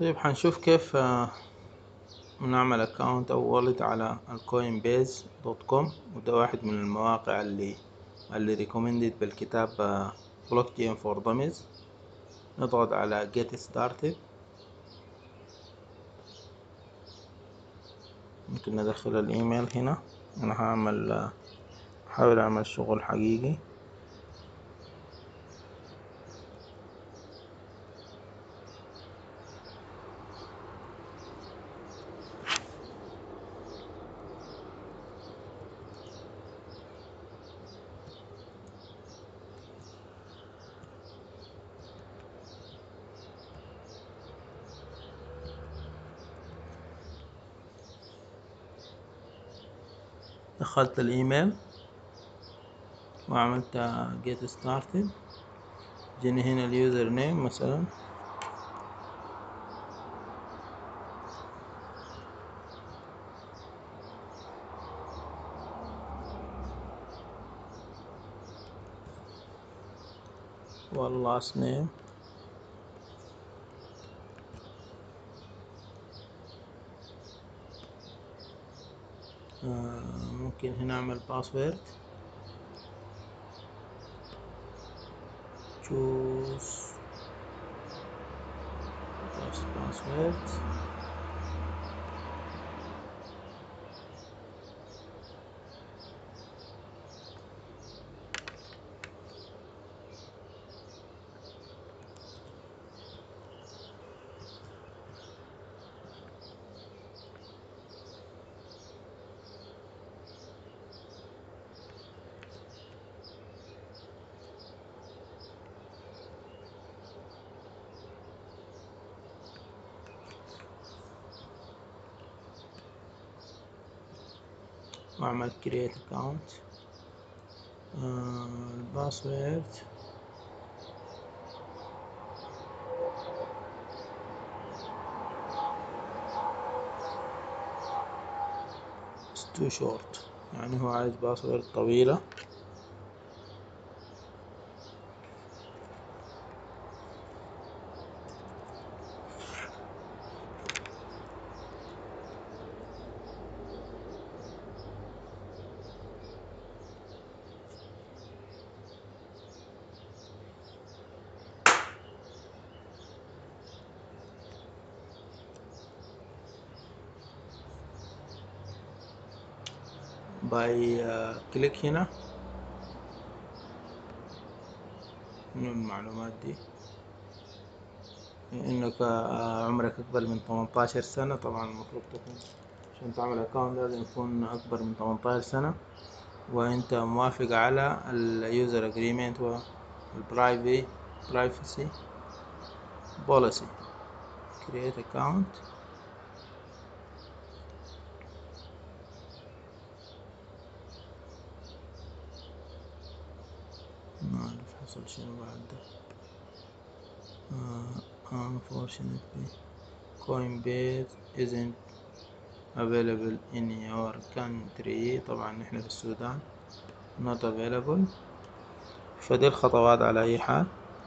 طيب حنشوف كيف آه، نعمل account أو wallet على ال Coinbase dot com وده واحد من المواقع اللي اللي recommended بالكتاب Blockchain For Dummies نضغط على get started. ممكن ندخل الإيميل هنا. أنا هعمل آه، حاول أعمل شغل حقيقي. دخلت الإيميل وعملت get started. جاني هنا ال username مثلا. وال last name ممكن هنا أعمل باسورد choose just واعمل create account. الباسورد too short. يعني هو عايز باسورد طويلة. by click هنا. من المعلومات دي؟ إنك آه، عمرك أكبر من 18 سنة. طبعا المفروض تكون عشان تعمل account لازم يكون أكبر من 18 سنة. وأنت موافق على ال user agreement وال priva- privacy policy create account. ما أعرف حصل شنو بعد uh, unfortunately Coinbase isn't available in your country طبعا نحن في السودان not available فدي الخطوات على أي حال